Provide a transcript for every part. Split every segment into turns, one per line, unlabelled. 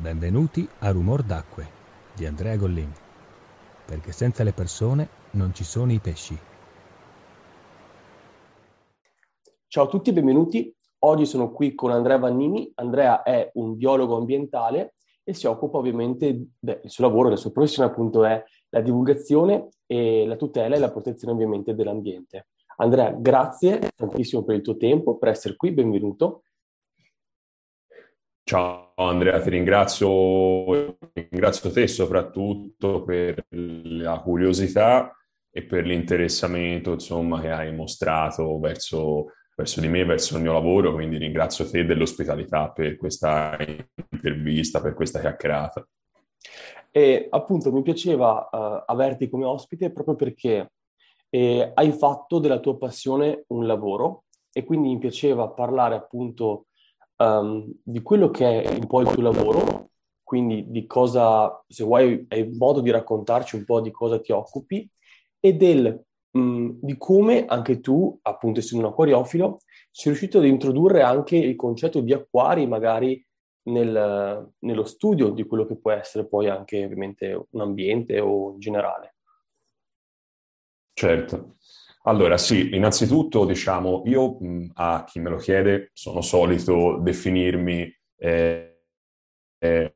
Benvenuti a Rumor d'Acque di Andrea Gollin, perché senza le persone non ci sono i pesci.
Ciao a tutti benvenuti. Oggi sono qui con Andrea Vannini. Andrea è un biologo ambientale e si occupa ovviamente del suo lavoro, la sua professione appunto è la divulgazione e la tutela e la protezione ovviamente dell'ambiente. Andrea, grazie tantissimo per il tuo tempo, per essere qui, benvenuto.
Ciao Andrea, ti ringrazio, ringrazio te soprattutto per la curiosità e per l'interessamento insomma, che hai mostrato verso, verso di me, verso il mio lavoro, quindi ringrazio te dell'ospitalità per questa intervista, per questa chiacchierata.
E appunto mi piaceva uh, averti come ospite proprio perché eh, hai fatto della tua passione un lavoro e quindi mi piaceva parlare appunto um, di quello che è un po' il tuo lavoro, quindi di cosa, se vuoi, hai modo di raccontarci un po' di cosa ti occupi e del, um, di come anche tu, appunto essendo un acquariofilo, sei riuscito ad introdurre anche il concetto di acquari magari nel, nello studio di quello che può essere poi anche ovviamente un ambiente o in generale.
Certo. Allora, sì, innanzitutto diciamo, io a chi me lo chiede sono solito definirmi eh, eh,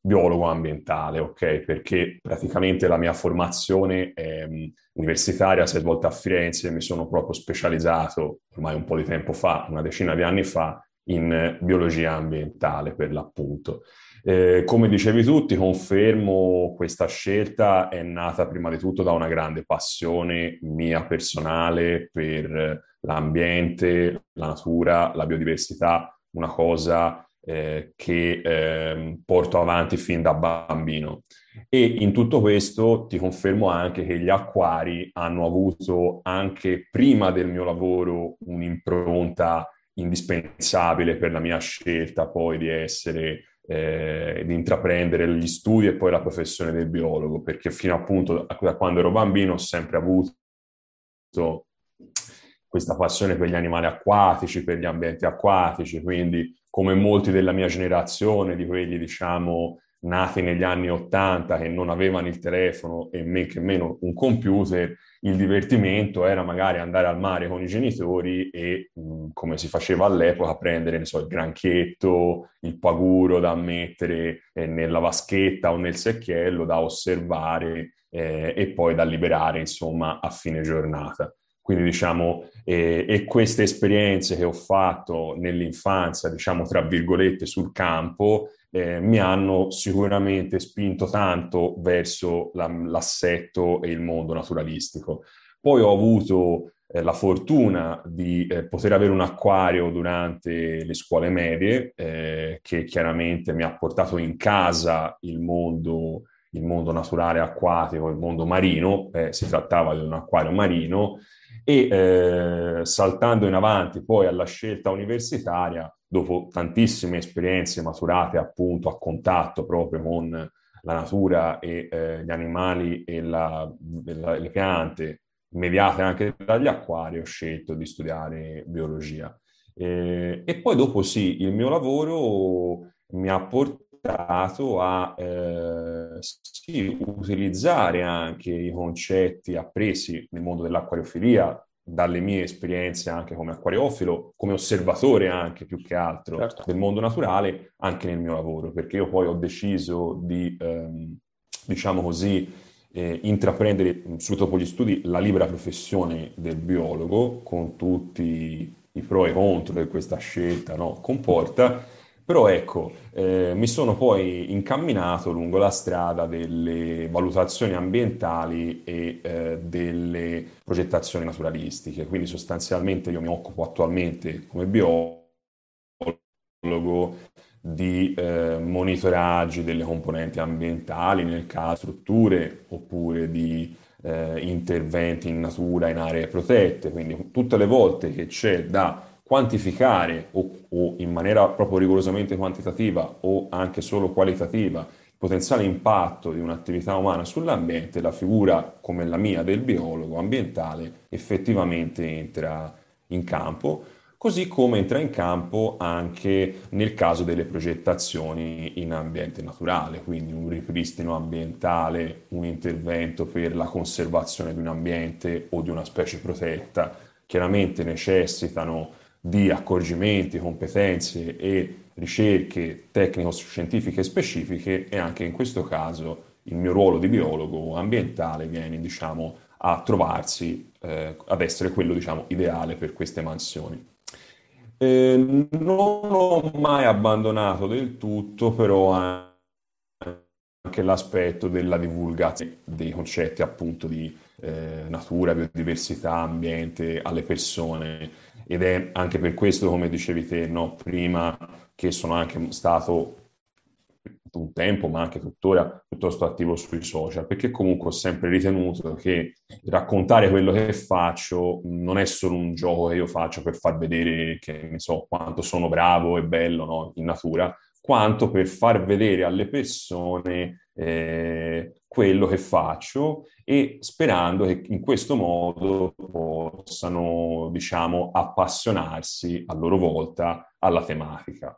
biologo ambientale, ok? Perché praticamente la mia formazione eh, universitaria si è svolta a Firenze e mi sono proprio specializzato ormai un po' di tempo fa, una decina di anni fa, in biologia ambientale per l'appunto. Eh, come dicevi tu, ti confermo, questa scelta è nata prima di tutto da una grande passione mia personale per l'ambiente, la natura, la biodiversità, una cosa eh, che eh, porto avanti fin da bambino. E in tutto questo ti confermo anche che gli acquari hanno avuto anche prima del mio lavoro un'impronta indispensabile per la mia scelta poi di essere eh, di intraprendere gli studi e poi la professione del biologo, perché fino appunto da quando ero bambino ho sempre avuto questa passione per gli animali acquatici, per gli ambienti acquatici, quindi come molti della mia generazione, di quelli diciamo nati negli anni Ottanta che non avevano il telefono e men che meno un computer, il divertimento era magari andare al mare con i genitori e, mh, come si faceva all'epoca, prendere, so, il granchietto, il paguro da mettere eh, nella vaschetta o nel secchiello da osservare eh, e poi da liberare, insomma, a fine giornata. Quindi diciamo, eh, e queste esperienze che ho fatto nell'infanzia, diciamo tra virgolette, sul campo, eh, mi hanno sicuramente spinto tanto verso la, l'assetto e il mondo naturalistico. Poi ho avuto eh, la fortuna di eh, poter avere un acquario durante le scuole medie, eh, che chiaramente mi ha portato in casa il mondo, il mondo naturale acquatico, il mondo marino, eh, si trattava di un acquario marino, e eh, saltando in avanti poi alla scelta universitaria, dopo tantissime esperienze maturate appunto a contatto proprio con la natura e eh, gli animali e, la, e la, le piante, mediate anche dagli acquari, ho scelto di studiare biologia. Eh, e poi dopo sì, il mio lavoro mi ha portato a eh, sì, utilizzare anche i concetti appresi nel mondo dell'acquariofilia, dalle mie esperienze anche come acquariofilo, come osservatore anche più che altro certo. del mondo naturale, anche nel mio lavoro, perché io poi ho deciso di, ehm, diciamo così, eh, intraprendere, su dopo gli studi, la libera professione del biologo, con tutti i pro e i contro che questa scelta no, comporta, però ecco, eh, mi sono poi incamminato lungo la strada delle valutazioni ambientali e eh, delle progettazioni naturalistiche. Quindi sostanzialmente io mi occupo attualmente come biologo di eh, monitoraggi delle componenti ambientali, nel caso strutture oppure di eh, interventi in natura in aree protette. Quindi tutte le volte che c'è da quantificare o, o, in maniera proprio rigorosamente quantitativa o anche solo qualitativa il potenziale impatto di un'attività umana sull'ambiente, la figura come la mia del biologo ambientale effettivamente entra in campo. così come entra in campo anche nel caso delle progettazioni in ambiente naturale, quindi un ripristino ambientale, un intervento per la conservazione di un ambiente o di una specie protetta, chiaramente necessitano di accorgimenti, competenze e ricerche tecnico-scientifiche specifiche e anche in questo caso il mio ruolo di biologo ambientale viene diciamo, a trovarsi, eh, ad essere quello diciamo, ideale per queste mansioni. Eh, non ho mai abbandonato del tutto, però anche l'aspetto della divulgazione dei concetti appunto di eh, natura, biodiversità, ambiente alle persone ed è anche per questo, come dicevi te, no, prima che sono anche stato un tempo, ma anche tuttora, piuttosto attivo sui social, perché comunque ho sempre ritenuto che raccontare quello che faccio non è solo un gioco che io faccio per far vedere che ne so quanto sono bravo e bello no, in natura, quanto per far vedere alle persone eh, quello che faccio e sperando che in questo modo possano, diciamo, appassionarsi a loro volta alla tematica.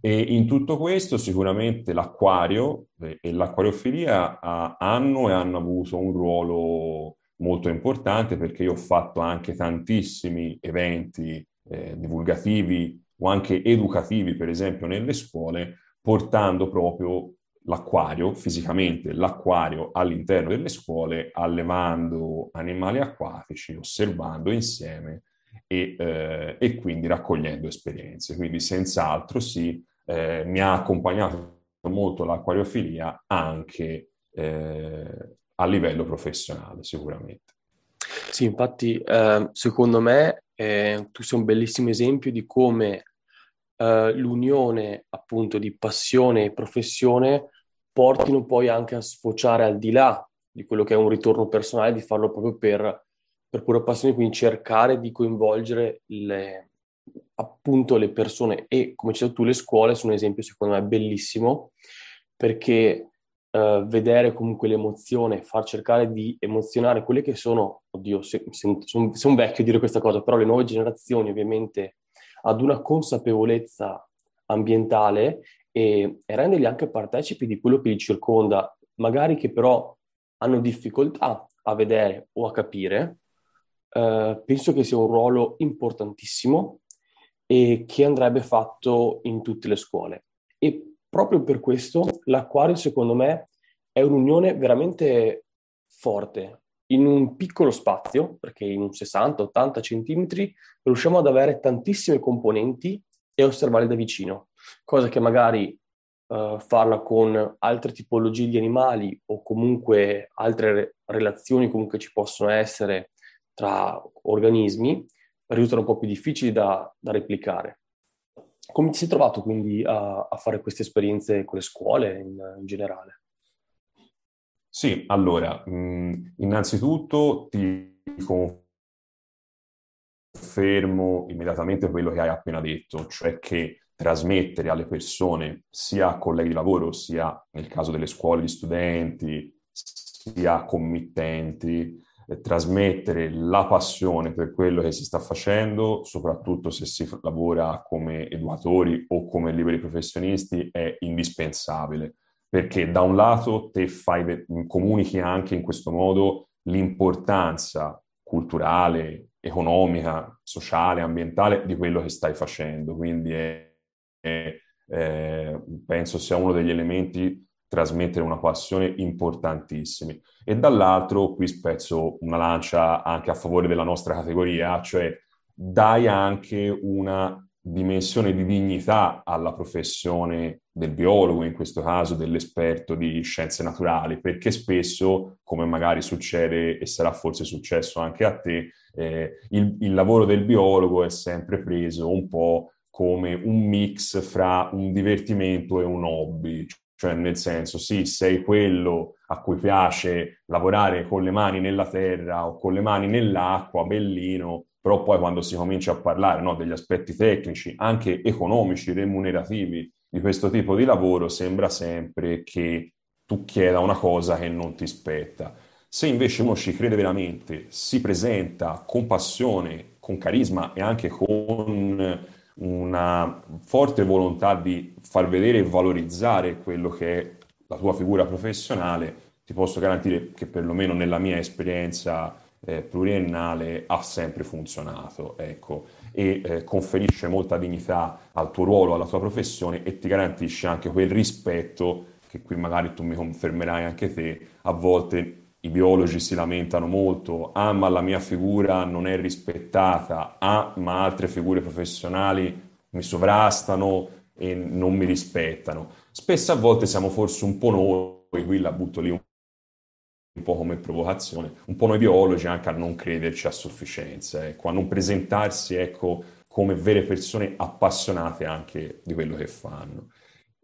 E in tutto questo sicuramente l'acquario e l'acquariofilia hanno e hanno avuto un ruolo molto importante perché io ho fatto anche tantissimi eventi eh, divulgativi o anche educativi, per esempio nelle scuole, portando proprio l'acquario, fisicamente l'acquario all'interno delle scuole, allevando animali acquatici, osservando insieme e, eh, e quindi raccogliendo esperienze. Quindi senz'altro sì, eh, mi ha accompagnato molto l'acquariofilia anche eh, a livello professionale sicuramente.
Sì, infatti eh, secondo me eh, tu sei un bellissimo esempio di come eh, l'unione appunto di passione e professione portino poi anche a sfociare al di là di quello che è un ritorno personale, di farlo proprio per per pura passione, quindi cercare di coinvolgere le, appunto le persone. E come dicevi tu le scuole sono un esempio secondo me bellissimo perché uh, vedere comunque l'emozione, far cercare di emozionare quelle che sono, oddio, se, se, sono, sono vecchio a dire questa cosa, però le nuove generazioni ovviamente ad una consapevolezza ambientale e, e renderli anche partecipi di quello che li circonda, magari che però hanno difficoltà a vedere o a capire, eh, penso che sia un ruolo importantissimo e che andrebbe fatto in tutte le scuole. E proprio per questo l'acquario, secondo me, è un'unione veramente forte. In un piccolo spazio, perché in un 60-80 centimetri, riusciamo ad avere tantissime componenti e osservarle da vicino, cosa che magari uh, farla con altre tipologie di animali o comunque altre re- relazioni comunque ci possono essere tra organismi risultano un po' più difficili da, da replicare. Come ti sei trovato quindi a, a, fare queste esperienze con le scuole in, in generale?
Sì, allora, mh, innanzitutto ti confermo immediatamente quello che hai appena detto, cioè che trasmettere alle persone, sia a colleghi di lavoro, sia nel caso delle scuole di studenti, sia a committenti, trasmettere la passione per quello che si sta facendo, soprattutto se si lavora come educatori o come liberi professionisti, è indispensabile. Perché da un lato te fai, comunichi anche in questo modo l'importanza culturale, economica, sociale, ambientale di quello che stai facendo. Quindi è, è, è, penso sia uno degli elementi trasmettere una passione importantissimi. E dall'altro qui spezzo una lancia anche a favore della nostra categoria, cioè dai anche una dimensione di dignità alla professione del biologo, in questo caso dell'esperto di scienze naturali, perché spesso, come magari succede e sarà forse successo anche a te, eh, il, il lavoro del biologo è sempre preso un po' come un mix fra un divertimento e un hobby, cioè nel senso sì, sei quello a cui piace lavorare con le mani nella terra o con le mani nell'acqua, bellino, però poi quando si comincia a parlare no, degli aspetti tecnici, anche economici, remunerativi di questo tipo di lavoro, sembra sempre che tu chieda una cosa che non ti spetta. Se invece uno ci crede veramente, si presenta con passione con carisma e anche con una forte volontà di far vedere e valorizzare quello che è la tua figura professionale, ti posso garantire che perlomeno nella mia esperienza eh, pluriennale ha sempre funzionato, ecco, e eh, conferisce molta dignità al tuo ruolo, alla tua professione e ti garantisce anche quel rispetto che qui magari tu mi confermerai anche te, a volte i biologi si lamentano molto, ah ma la mia figura non è rispettata, ah ma altre figure professionali mi sovrastano e non mi rispettano. Spesso a volte siamo forse un po' noi, qui la butto lì un un po' come provocazione, un po' noi biologi anche a non crederci a sufficienza, ecco, a non presentarsi ecco, come vere persone appassionate anche di quello che fanno.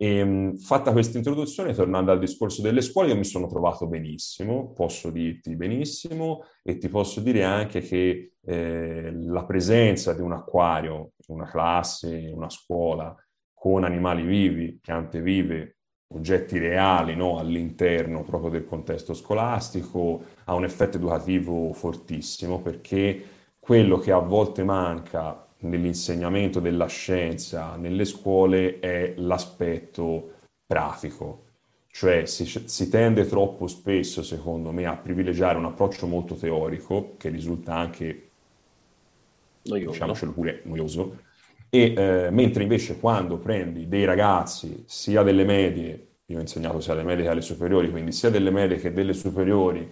E, ehm, fatta questa introduzione, tornando al discorso delle scuole, io mi sono trovato benissimo, posso dirti benissimo, e ti posso dire anche che eh, la presenza di un acquario, una classe, una scuola con animali vivi, piante vive, oggetti reali no, all'interno proprio del contesto scolastico, ha un effetto educativo fortissimo perché quello che a volte manca nell'insegnamento della scienza nelle scuole è l'aspetto pratico. Cioè si, si, tende troppo spesso, secondo me, a privilegiare un approccio molto teorico, che risulta anche, noioso, diciamocelo pure, noioso, e eh, mentre invece quando prendi dei ragazzi, sia delle medie, io ho insegnato sia alle medie che alle superiori, quindi sia delle medie che delle superiori,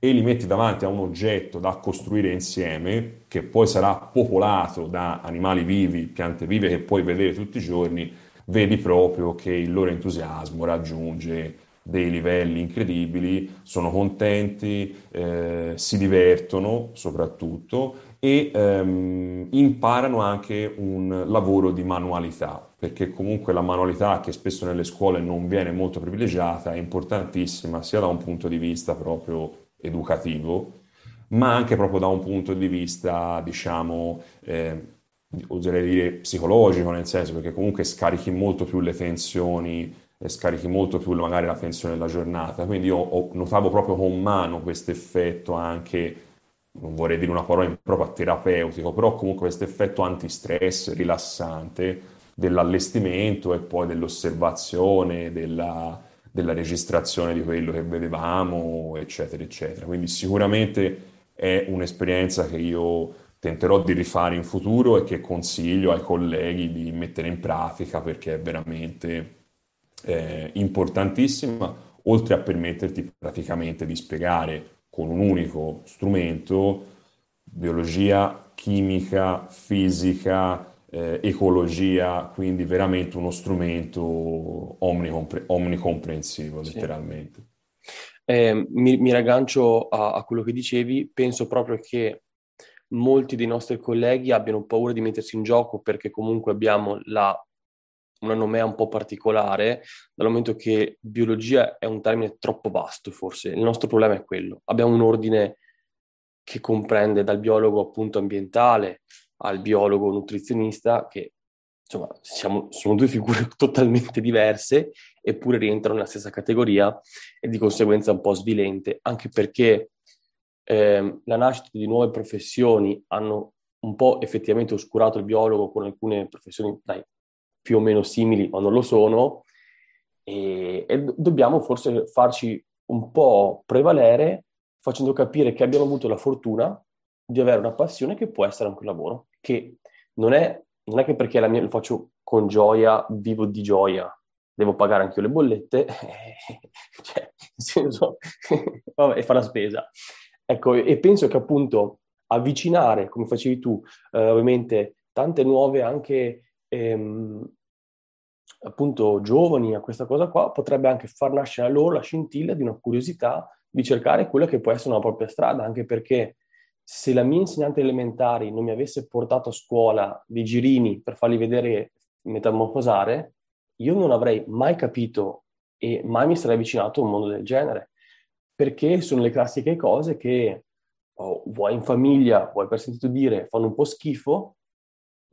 e li metti davanti a un oggetto da costruire insieme, che poi sarà popolato da animali vivi, piante vive che puoi vedere tutti i giorni, vedi proprio che il loro entusiasmo raggiunge dei livelli incredibili, sono contenti, eh, si divertono soprattutto e ehm, imparano anche un lavoro di manualità, perché comunque la manualità che spesso nelle scuole non viene molto privilegiata è importantissima sia da un punto di vista proprio educativo, ma anche proprio da un punto di vista, diciamo, eh, oserei dire psicologico, nel senso perché comunque scarichi molto più le tensioni e scarichi molto più magari la tensione della giornata. Quindi io ho, notavo proprio con mano questo effetto anche non vorrei dire una parola impropria, terapeutico, però comunque questo effetto antistress, rilassante dell'allestimento e poi dell'osservazione, della, della registrazione di quello che vedevamo, eccetera, eccetera. Quindi sicuramente è un'esperienza che io tenterò di rifare in futuro e che consiglio ai colleghi di mettere in pratica perché è veramente eh, importantissima, oltre a permetterti praticamente di spiegare con un unico strumento, biologia, chimica, fisica, eh, ecologia, quindi veramente uno strumento omnicompre- omnicomprensivo, letteralmente.
Sì. Eh, mi, mi, raggancio a, a quello che dicevi, penso proprio che molti dei nostri colleghi abbiano paura di mettersi in gioco perché comunque abbiamo la una nomea un po' particolare, dal momento che biologia è un termine troppo vasto, forse. Il nostro problema è quello. Abbiamo un ordine che comprende dal biologo appunto ambientale al biologo nutrizionista, che insomma siamo, sono due figure totalmente diverse, eppure rientrano nella stessa categoria e di conseguenza un po' svilente, anche perché eh, la nascita di nuove professioni hanno un po' effettivamente oscurato il biologo con alcune professioni, dai, più o meno simili, ma non lo sono, e, e dobbiamo forse farci un po' prevalere facendo capire che abbiamo avuto la fortuna di avere una passione che può essere anche un lavoro, che non è, non è che perché mia, lo faccio con gioia, vivo di gioia, devo pagare anche io le bollette, cioè, senso, vabbè, fa la spesa. Ecco, e penso che appunto avvicinare, come facevi tu, eh, ovviamente tante nuove anche ehm, appunto giovani a questa cosa qua, potrebbe anche far nascere a loro la scintilla di una curiosità di cercare quella che può essere una propria strada, anche perché se la mia insegnante elementari non mi avesse portato a scuola dei girini per farli vedere metamorfosare, io non avrei mai capito e mai mi sarei avvicinato a un mondo del genere, perché sono le classiche cose che oh, vuoi in famiglia, vuoi per sentito dire, fanno un po' schifo,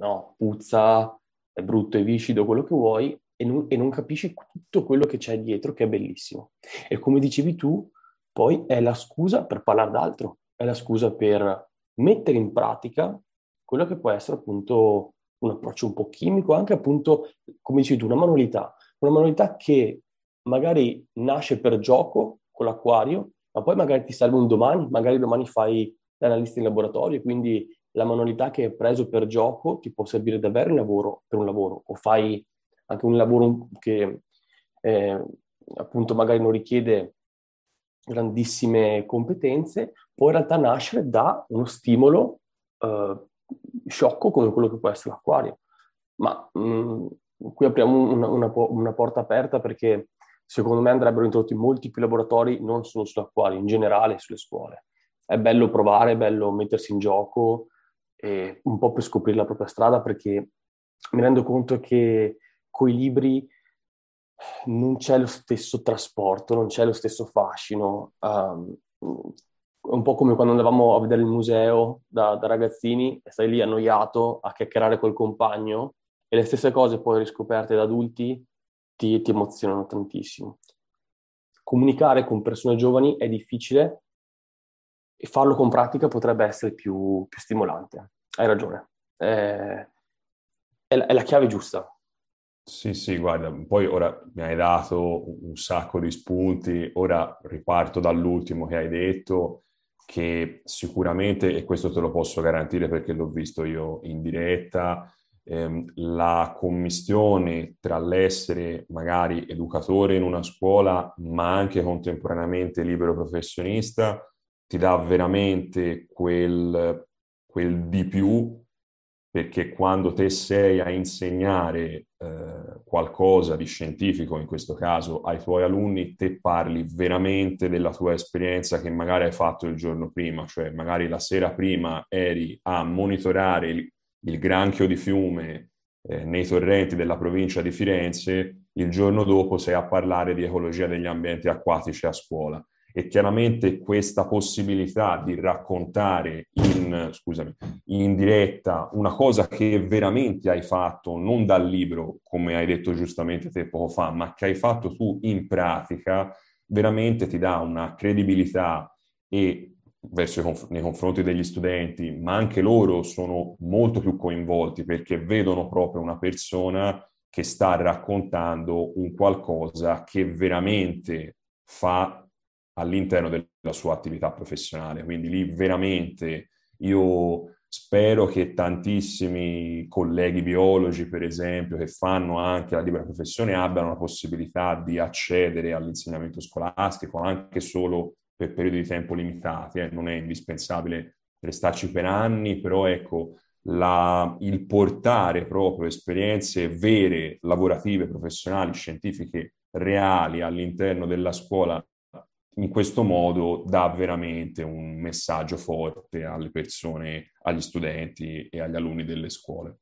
no, puzza, è brutto, è viscido, quello che vuoi, e non, e non capisci tutto quello che c'è dietro, che è bellissimo. E come dicevi tu, poi è la scusa per parlare d'altro, è la scusa per mettere in pratica quello che può essere appunto un approccio un po' chimico, anche appunto, come dici tu, una manualità, una manualità che magari nasce per gioco con l'acquario, ma poi magari ti serve un domani, magari domani fai l'analista in laboratorio, quindi la manualità che hai preso per gioco ti può servire davvero un lavoro, per un lavoro, o fai anche un lavoro che eh, appunto magari non richiede grandissime competenze, può in realtà nascere da uno stimolo eh, sciocco come quello che può essere l'acquario. Ma mh, mm, qui apriamo una, una, una, porta aperta perché secondo me andrebbero introdotti molti più laboratori, non solo sull'acquario, in generale sulle scuole. È bello provare, è bello mettersi in gioco e un po' per scoprire la propria strada perché mi rendo conto che coi libri non c'è lo stesso trasporto, non c'è lo stesso fascino. Um, un po' come quando andavamo a vedere il museo da, da, ragazzini e stai lì annoiato a chiacchierare col compagno e le stesse cose poi riscoperte da adulti ti, ti emozionano tantissimo. Comunicare con persone giovani è difficile e farlo con pratica potrebbe essere più, più stimolante. Hai ragione. È, la, è la chiave giusta.
Sì, sì, guarda, poi ora mi hai dato un sacco di spunti, ora riparto dall'ultimo che hai detto, che sicuramente, e questo te lo posso garantire perché l'ho visto io in diretta, ehm, la commistione tra l'essere magari educatore in una scuola, ma anche contemporaneamente libero professionista, ti dà veramente quel, quel di più perché quando te sei a insegnare eh, qualcosa di scientifico, in questo caso ai tuoi alunni, te parli veramente della tua esperienza che magari hai fatto il giorno prima, cioè magari la sera prima eri a monitorare il, il granchio di fiume eh, nei torrenti della provincia di Firenze, il giorno dopo sei a parlare di ecologia degli ambienti acquatici a scuola e chiaramente questa possibilità di raccontare in, scusami, in diretta una cosa che veramente hai fatto, non dal libro, come hai detto giustamente te poco fa, ma che hai fatto tu in pratica, veramente ti dà una credibilità e verso nei confronti degli studenti, ma anche loro sono molto più coinvolti perché vedono proprio una persona che sta raccontando un qualcosa che veramente fa all'interno della sua attività professionale. Quindi lì veramente io spero che tantissimi colleghi biologi, per esempio, che fanno anche la libera professione, abbiano la possibilità di accedere all'insegnamento scolastico anche solo per periodi di tempo limitati. Eh. Non è indispensabile restarci per anni, però ecco, la, il portare proprio esperienze vere, lavorative, professionali, scientifiche, reali all'interno della scuola in questo modo dà veramente un messaggio forte alle persone, agli studenti e agli alunni delle scuole.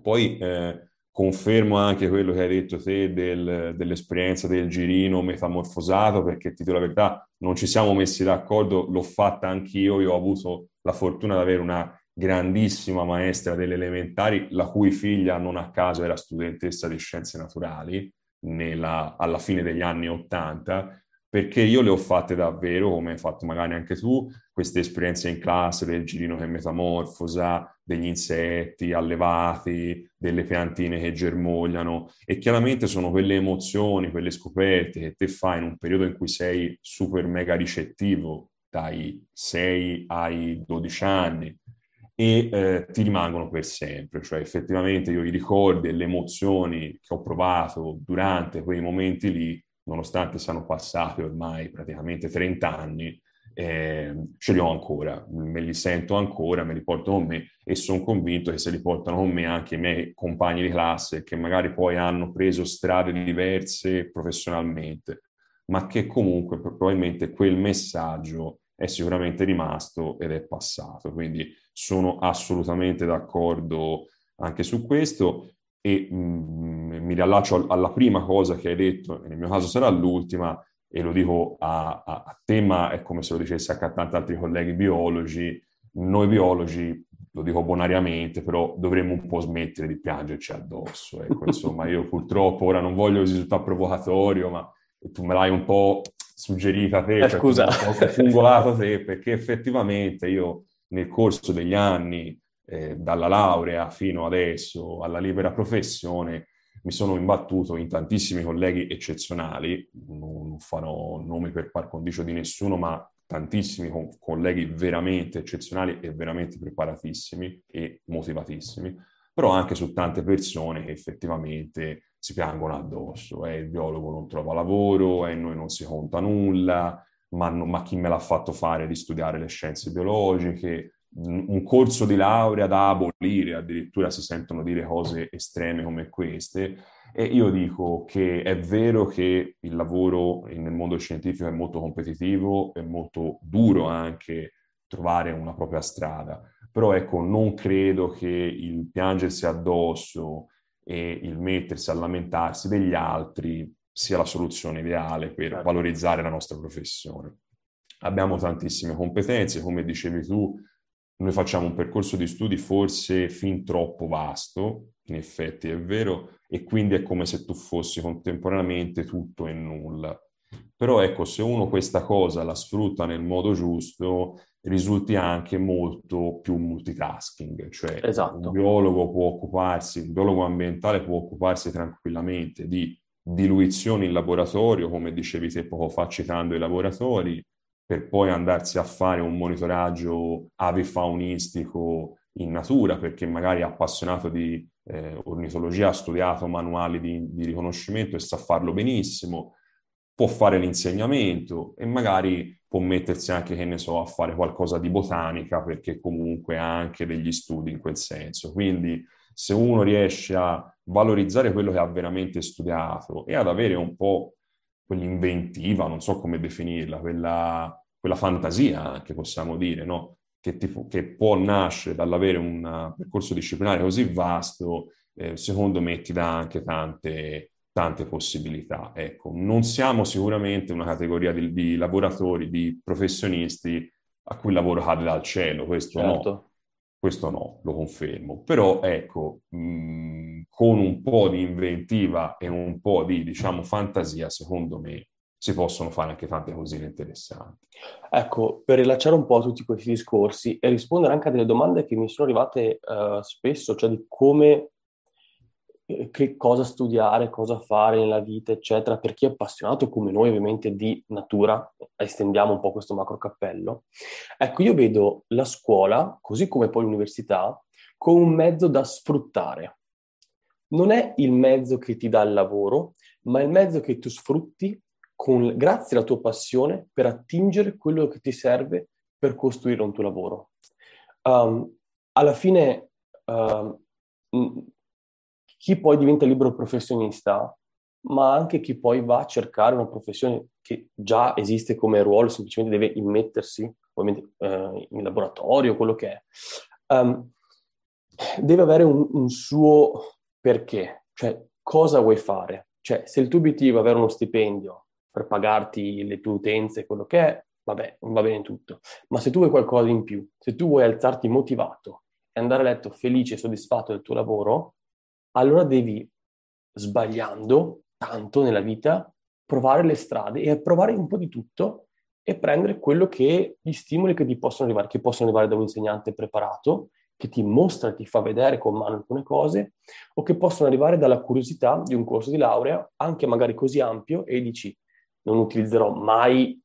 Poi eh, confermo anche quello che hai detto te del, dell'esperienza del girino metamorfosato, perché ti dico la verità, non ci siamo messi d'accordo, l'ho fatta anch'io, io ho avuto la fortuna di avere una grandissima maestra delle elementari, la cui figlia non a caso era studentessa di scienze naturali nella, alla fine degli anni Ottanta, perché io le ho fatte davvero, come hai fatto magari anche tu, queste esperienze in classe del girino che metamorfosa, degli insetti allevati, delle piantine che germogliano. E chiaramente sono quelle emozioni, quelle scoperte che te fai in un periodo in cui sei super mega ricettivo, dai 6 ai 12 anni e eh, ti rimangono per sempre, cioè effettivamente io i ricordi e le emozioni che ho provato durante quei momenti lì nonostante siano passati ormai praticamente 30 anni, eh, ce li ho ancora, me li sento ancora, me li porto con me e sono convinto che se li portano con me anche i miei compagni di classe che magari poi hanno preso strade diverse professionalmente, ma che comunque probabilmente quel messaggio è sicuramente rimasto ed è passato. Quindi sono assolutamente d'accordo anche su questo e mh, mm, mi riallaccio alla prima cosa che hai detto, nel mio caso sarà l'ultima, e lo dico a, a, a te, ma è come se lo dicessi a tanti altri colleghi biologi, noi biologi, lo dico bonariamente, però dovremmo un po' smettere di piangerci addosso. Ecco, insomma, io purtroppo ora non voglio risultare provocatorio, ma tu me l'hai un po' suggerita te,
eh, cioè, scusa.
un po' fungolato te, perché effettivamente io nel corso degli anni eh, dalla laurea fino adesso alla libera professione, mi sono imbattuto in tantissimi colleghi eccezionali, non farò nomi per par condicio di nessuno, ma tantissimi co- colleghi veramente eccezionali e veramente preparatissimi e motivatissimi, però anche su tante persone che effettivamente si piangono addosso, eh, il biologo non trova lavoro e noi non si conta nulla, ma, ma chi me l'ha fatto fare di studiare le scienze biologiche, un corso di laurea da abolire, addirittura si sentono dire cose estreme come queste. E io dico che è vero che il lavoro nel mondo scientifico è molto competitivo, è molto duro anche trovare una propria strada, però ecco, non credo che il piangersi addosso e il mettersi a lamentarsi degli altri sia la soluzione ideale per certo. valorizzare la nostra professione. Abbiamo tantissime competenze, come dicevi tu, noi facciamo un percorso di studi forse fin troppo vasto, in effetti è vero, e quindi è come se tu fossi contemporaneamente tutto e nulla. Però ecco, se uno questa cosa la sfrutta nel modo giusto, risulti anche molto più multitasking, cioè esatto. un biologo può occuparsi, un biologo ambientale può occuparsi tranquillamente di diluizioni in laboratorio, come dicevi te poco fa citando i laboratori, per poi andarsi a fare un monitoraggio avifaunistico in natura, perché magari è appassionato di eh, ornitologia, ha studiato manuali di, di riconoscimento e sa farlo benissimo, può fare l'insegnamento e magari può mettersi anche, che ne so, a fare qualcosa di botanica, perché comunque ha anche degli studi in quel senso. Quindi se uno riesce a valorizzare quello che ha veramente studiato e ad avere un po' quell'inventiva, non so come definirla, quella, quella fantasia anche possiamo dire, no? che, ti, che, può nascere dall'avere un percorso disciplinare così vasto, eh, secondo me ti dà anche tante, tante possibilità. Ecco, non siamo sicuramente una categoria di, di lavoratori, di professionisti a cui il lavoro cade dal cielo, questo certo. no. Questo no, lo confermo. Però ecco, mh, con un po' di inventiva e un po' di, diciamo, fantasia, secondo me si possono fare anche tante cosine interessanti.
Ecco, per rilasciare un po' tutti questi discorsi e rispondere anche a delle domande che mi sono arrivate uh, spesso, cioè di come che cosa studiare, cosa fare nella vita, eccetera, per chi è appassionato come noi ovviamente di natura, estendiamo un po' questo macro cappello. Ecco, io vedo la scuola, così come poi l'università, come un mezzo da sfruttare. Non è il mezzo che ti dà il lavoro, ma il mezzo che tu sfrutti con, grazie alla tua passione per attingere quello che ti serve per costruire un tuo lavoro. Um, alla fine, uh, chi poi diventa libero professionista, ma anche chi poi va a cercare una professione che già esiste come ruolo, semplicemente deve immettersi ovviamente, eh, in laboratorio, quello che è, um, deve avere un, un, suo perché, cioè cosa vuoi fare. Cioè, se il tuo obiettivo è avere uno stipendio per pagarti le tue utenze, quello che è, vabbè, va bene tutto. Ma se tu vuoi qualcosa in più, se tu vuoi alzarti motivato e andare a letto felice e soddisfatto del tuo lavoro, allora devi, sbagliando tanto nella vita, provare le strade e provare un po' di tutto e prendere quello che gli stimoli che ti possono arrivare, che possono arrivare da un insegnante preparato, che ti mostra, ti fa vedere con mano alcune cose, o che possono arrivare dalla curiosità di un corso di laurea, anche magari così ampio, e dici, non utilizzerò mai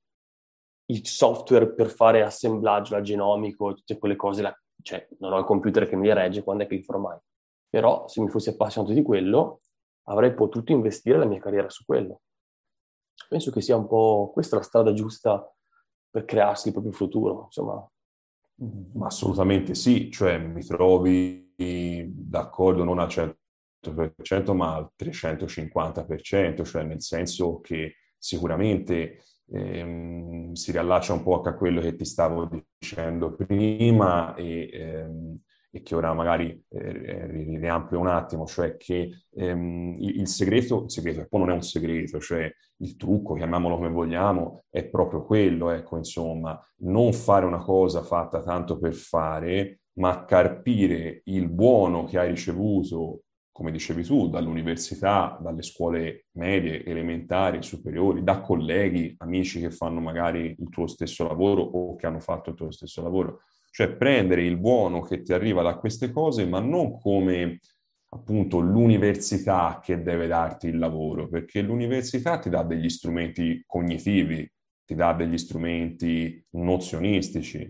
il software per fare assemblaggio al genomico, tutte quelle cose, là. cioè non ho il computer che mi regge, quando è che li farò mai? Però se mi fossi appassionato di quello, avrei potuto investire la mia carriera su quello. Penso che sia un po' questa la strada giusta per crearsi il proprio futuro, insomma.
Ma assolutamente sì, cioè mi trovi d'accordo non al 100%, ma al 350%, cioè nel senso che sicuramente ehm, si riallaccia un po' a quello che ti stavo dicendo prima e ehm, e che ora magari eh, riampio un attimo, cioè che ehm, il, il, segreto, il segreto, e poi non è un segreto, cioè il trucco, chiamiamolo come vogliamo, è proprio quello, ecco, insomma, non fare una cosa fatta tanto per fare, ma carpire il buono che hai ricevuto, come dicevi tu, dall'università, dalle scuole medie, elementari, superiori, da colleghi, amici che fanno magari il tuo stesso lavoro o che hanno fatto il tuo stesso lavoro cioè prendere il buono che ti arriva da queste cose, ma non come appunto l'università che deve darti il lavoro, perché l'università ti dà degli strumenti cognitivi, ti dà degli strumenti nozionistici,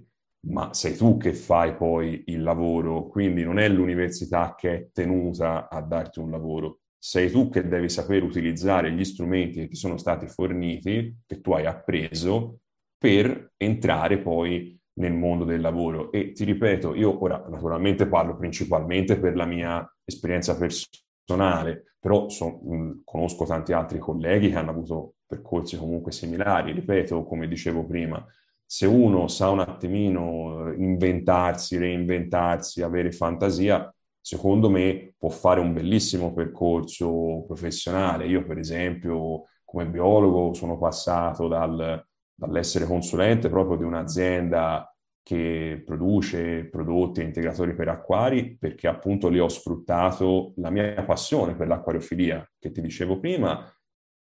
ma sei tu che fai poi il lavoro, quindi non è l'università che è tenuta a darti un lavoro, sei tu che devi saper utilizzare gli strumenti che ti sono stati forniti, che tu hai appreso, per entrare poi nel mondo del lavoro. E ti ripeto, io ora naturalmente parlo principalmente per la mia esperienza personale, però so, mh, conosco tanti altri colleghi che hanno avuto percorsi comunque similari. Ripeto, come dicevo prima, se uno sa un attimino inventarsi, reinventarsi, avere fantasia, secondo me può fare un bellissimo percorso professionale. Io, per esempio, come biologo sono passato dal, dall'essere consulente proprio di un'azienda che produce prodotti e integratori per acquari perché appunto lì ho sfruttato la mia passione per l'acquariofilia che ti dicevo prima,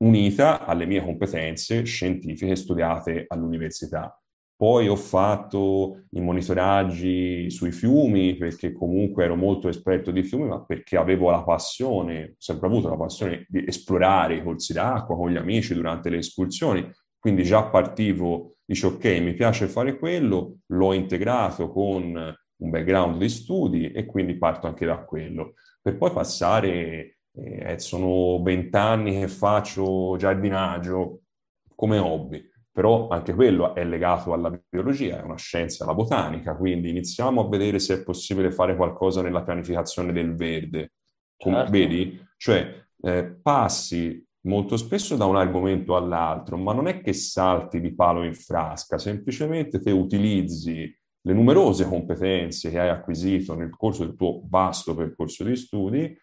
unita alle mie competenze scientifiche studiate all'università. Poi ho fatto i monitoraggi sui fiumi perché comunque ero molto esperto di fiumi, ma perché avevo la passione, sempre avuto la passione di esplorare i corsi d'acqua con gli amici durante le escursioni quindi già partivo, dice ok, mi piace fare quello, l'ho integrato con un background di studi e quindi parto anche da quello. Per poi passare, eh, sono vent'anni che faccio giardinaggio come hobby, però anche quello è legato alla biologia, è una scienza, la botanica, quindi iniziamo a vedere se è possibile fare qualcosa nella pianificazione del verde. Certo. Vedi? Cioè, eh, passi molto spesso da un argomento all'altro, ma non è che salti di palo in frasca, semplicemente te utilizzi le numerose competenze che hai acquisito nel corso del tuo vasto percorso di studi,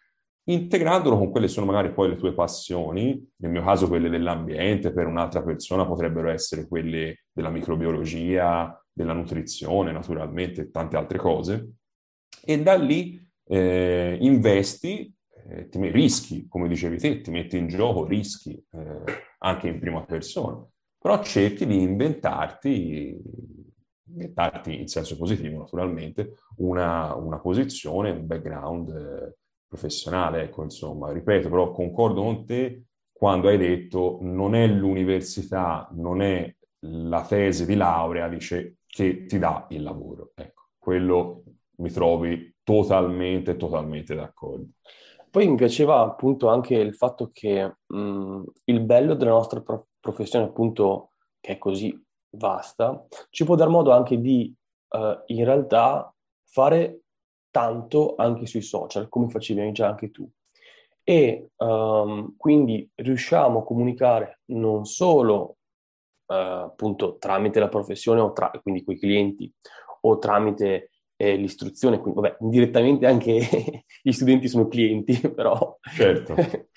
integrandolo con quelle che sono magari poi le tue passioni, nel mio caso quelle dell'ambiente, per un'altra persona potrebbero essere quelle della microbiologia, della nutrizione, naturalmente, e tante altre cose, e da lì eh, investi eh, ti rischi, come dicevi te, ti metti in gioco, rischi eh, anche in prima persona, però cerchi di inventarti, inventarti in senso positivo naturalmente, una, una posizione, un background eh, professionale, ecco insomma, ripeto, però concordo con te quando hai detto non è l'università, non è la tesi di laurea, dice che ti dà il lavoro. Ecco, quello mi trovi totalmente, totalmente d'accordo.
Poi mi piaceva appunto anche il fatto che mh, il bello della nostra pro- professione, appunto, che è così vasta, ci può dar modo anche di uh, in realtà fare tanto anche sui social, come facevi già anche tu. E um, quindi riusciamo a comunicare non solo uh, appunto tramite la professione, o tra- quindi con i clienti, o tramite eh, l'istruzione, quindi vabbè, indirettamente anche gli studenti sono clienti, però...
Certo.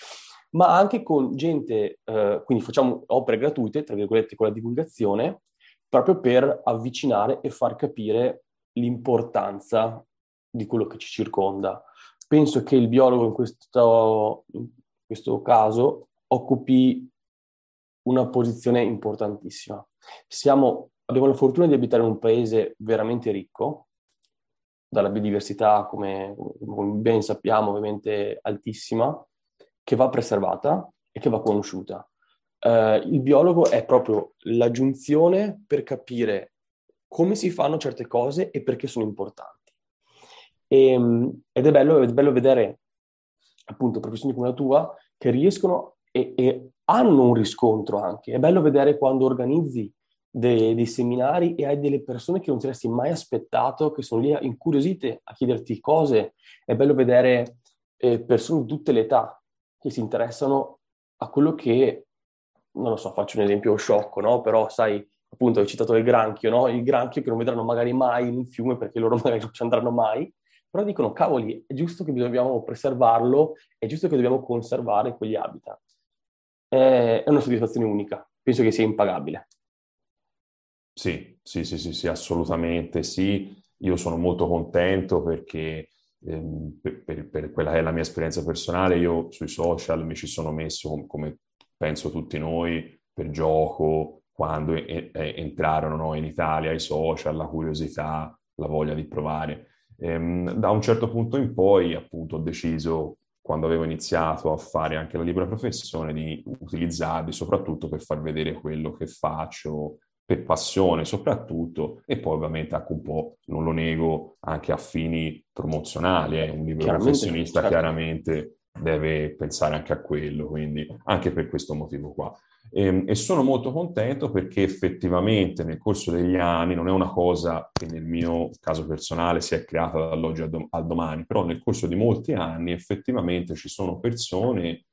ma anche con gente, eh, quindi facciamo opere gratuite, tra virgolette, con la divulgazione, proprio per avvicinare e far capire l'importanza di quello che ci circonda. Penso che il biologo in questo, in questo caso occupi una posizione importantissima. Siamo, abbiamo la fortuna di abitare in un paese veramente ricco, dalla biodiversità, come, come ben sappiamo, ovviamente altissima, che va preservata e che va conosciuta. Uh, il biologo è proprio la giunzione per capire come si fanno certe cose e perché sono importanti. E, ehm, ed è bello, è bello, vedere appunto professioni come la tua che riescono e, e hanno un riscontro anche. È bello vedere quando organizzi dei, dei, seminari e hai delle persone che non ti avresti mai aspettato, che sono lì incuriosite a chiederti cose. È bello vedere eh, persone di tutte le età che si interessano a quello che, non lo so, faccio un esempio sciocco, no? Però sai, appunto hai citato il granchio, no? Il granchio che non vedranno magari mai in un fiume perché loro magari non ci andranno mai, però dicono, cavoli, è giusto che dobbiamo preservarlo, è giusto che dobbiamo conservare quegli habitat. È una soddisfazione unica, penso che sia impagabile.
Sì, sì, sì, sì, sì, assolutamente sì. Io sono molto contento perché ehm, per, per, per, quella che è la mia esperienza personale, io sui social mi ci sono messo, come, penso tutti noi, per gioco, quando e, e, entrarono no, in Italia i social, la curiosità, la voglia di provare. Ehm, da un certo punto in poi, appunto, ho deciso, quando avevo iniziato a fare anche la libera professione, di utilizzarli soprattutto per far vedere quello che faccio, per passione soprattutto, e poi ovviamente anche un po', non lo nego, anche a fini promozionali. Eh. Un libero professionista certo. chiaramente deve pensare anche a quello, quindi anche per questo motivo qua. E, ehm, e, sono molto contento perché effettivamente nel corso degli anni, non è una cosa che nel mio caso personale si è creata dall'oggi al, do- al domani, però nel corso di molti anni effettivamente ci sono persone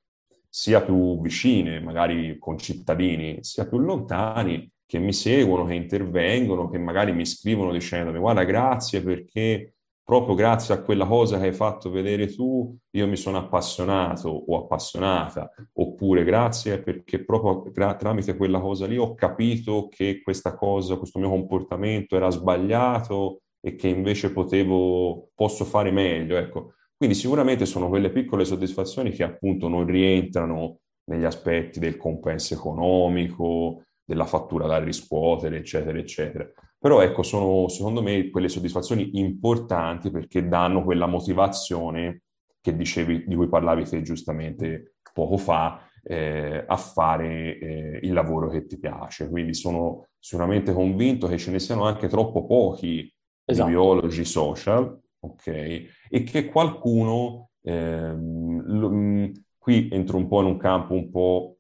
sia più vicine, magari concittadini, sia più lontani, che mi seguono, che intervengono, che magari mi scrivono dicendomi guarda grazie perché proprio grazie a quella cosa che hai fatto vedere tu, io mi sono appassionato o appassionata, oppure grazie perché proprio gra- tramite quella cosa lì ho capito che questa cosa, questo mio comportamento era sbagliato e che invece potevo, posso fare meglio, ecco. Quindi sicuramente sono quelle piccole soddisfazioni che appunto non rientrano negli aspetti del compenso economico, della fattura da riscuotere, eccetera, eccetera. Però ecco, sono secondo me quelle soddisfazioni importanti perché danno quella motivazione che dicevi, di cui parlavi te giustamente poco fa, eh, a fare eh, il lavoro che ti piace. Quindi sono sicuramente convinto che ce ne siano anche troppo pochi esatto. biologi social, ok? E che qualcuno, ehm, lo, qui entro un po' in un campo un po'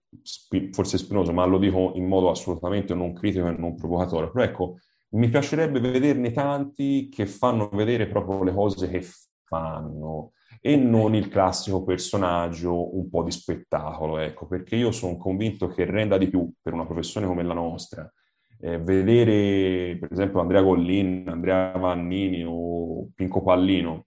forse spinoso, ma lo dico in modo assolutamente non critico e non provocatorio, però ecco, mi piacerebbe vederne tanti che fanno vedere proprio le cose che fanno e non il classico personaggio un po' di spettacolo, ecco, perché io sono convinto che renda di più per una professione come la nostra. Eh, vedere, per esempio, Andrea Gollin, Andrea Vannini o Pinco Pallino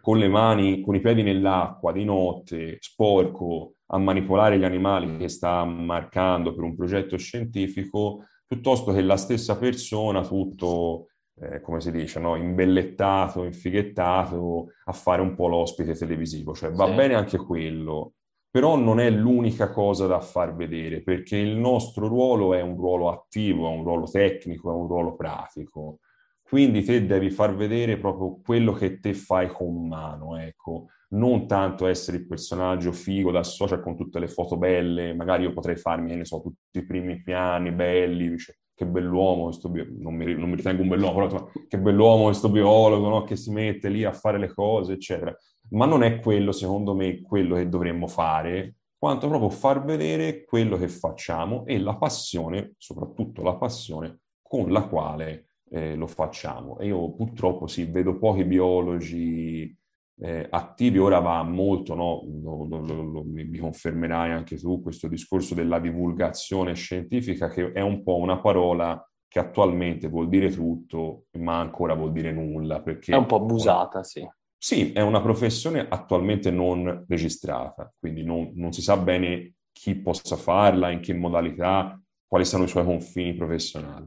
con le mani, con i piedi nell'acqua di notte, sporco, a manipolare gli animali che sta marcando per un progetto scientifico, piuttosto che la stessa persona tutto, eh, come si dice, no? imbellettato, infighettato, a fare un po' l'ospite televisivo. Cioè va sì. bene anche quello, però non è l'unica cosa da far vedere, perché il nostro ruolo è un ruolo attivo, è un ruolo tecnico, è un ruolo pratico. Quindi te devi far vedere proprio quello che te fai con mano, ecco non tanto essere il personaggio figo da social con tutte le foto belle, magari io potrei farmi, ne so, tutti i primi piani belli, dice, che bell'uomo questo bio... non, mi, non mi ritengo un bell'uomo, però che bell'uomo questo biologo, no? che si mette lì a fare le cose, eccetera. Ma non è quello, secondo me, quello che dovremmo fare, quanto proprio far vedere quello che facciamo e la passione, soprattutto la passione con la quale eh, lo facciamo. E io purtroppo sì, vedo pochi biologi eh, attivi ora va molto, no? lo, lo, lo, mi confermerai anche tu, questo discorso della divulgazione scientifica che è un po' una parola che attualmente vuol dire tutto, ma ancora vuol dire nulla. Perché
è un po' abusata, sì.
Sì, è una professione attualmente non registrata, quindi non, non si sa bene chi possa farla, in che modalità, quali siano i suoi confini professionali.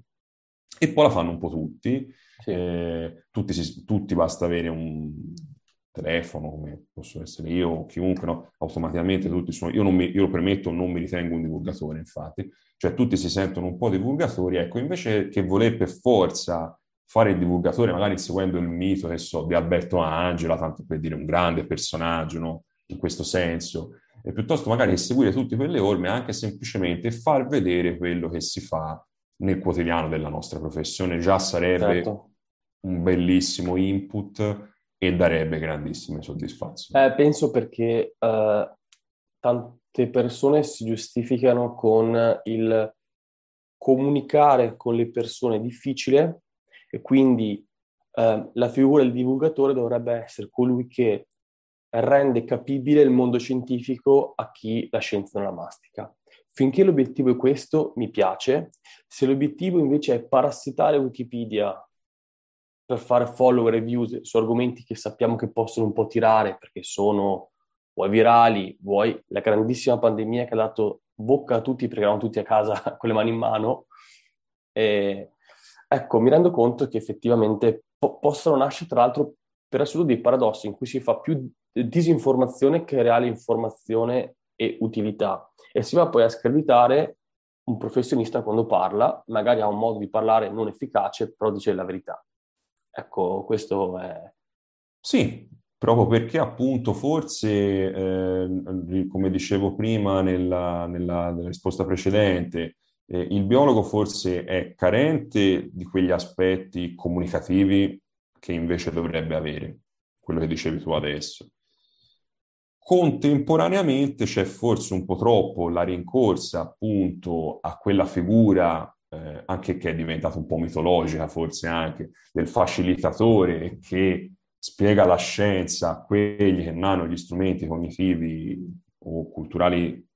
E poi la fanno un po' tutti, sì. eh, tutti, si, tutti, basta avere un, telefono, come posso essere io o chiunque, no? automaticamente tutti sono, io, mi, io lo premetto, non mi ritengo un divulgatore infatti, cioè tutti si sentono un po' divulgatori, ecco, invece che voler per forza fare il divulgatore, magari seguendo il mito, che so, di Alberto Angela, tanto per dire un grande personaggio, no? in questo senso, e piuttosto magari seguire tutte quelle orme, anche semplicemente far vedere quello che si fa nel quotidiano della nostra professione, già sarebbe certo. un bellissimo input e darebbe grandissime soddisfazioni.
Eh, penso perché uh, tante persone si giustificano con il comunicare con le persone difficile e quindi uh, la figura del divulgatore dovrebbe essere colui che rende capibile il mondo scientifico a chi la scienza non la mastica. Finché l'obiettivo è questo, mi piace. Se l'obiettivo invece è parassitare Wikipedia per fare follower e views su argomenti che sappiamo che possono un po' tirare perché sono vuoi virali, vuoi la grandissima pandemia che ha dato bocca a tutti perché eravamo tutti a casa con le mani in mano. E, ecco, mi rendo conto che effettivamente po- possono nascere tra l'altro per assurdo dei paradossi in cui si fa più disinformazione che reale informazione e utilità. E si va poi a screditare un professionista quando parla, magari ha un modo di parlare non efficace, però dice la verità. Ecco, questo è...
Sì, proprio perché appunto forse, eh, come dicevo prima nella, nella, nella risposta precedente, eh, il biologo forse è carente di quegli aspetti comunicativi che invece dovrebbe avere, quello che dicevi tu adesso. Contemporaneamente c'è forse un po' troppo la rincorsa appunto a quella figura, eh, anche che è diventata un po' mitologica forse anche, del facilitatore che spiega la scienza a quelli che non hanno gli strumenti cognitivi o culturali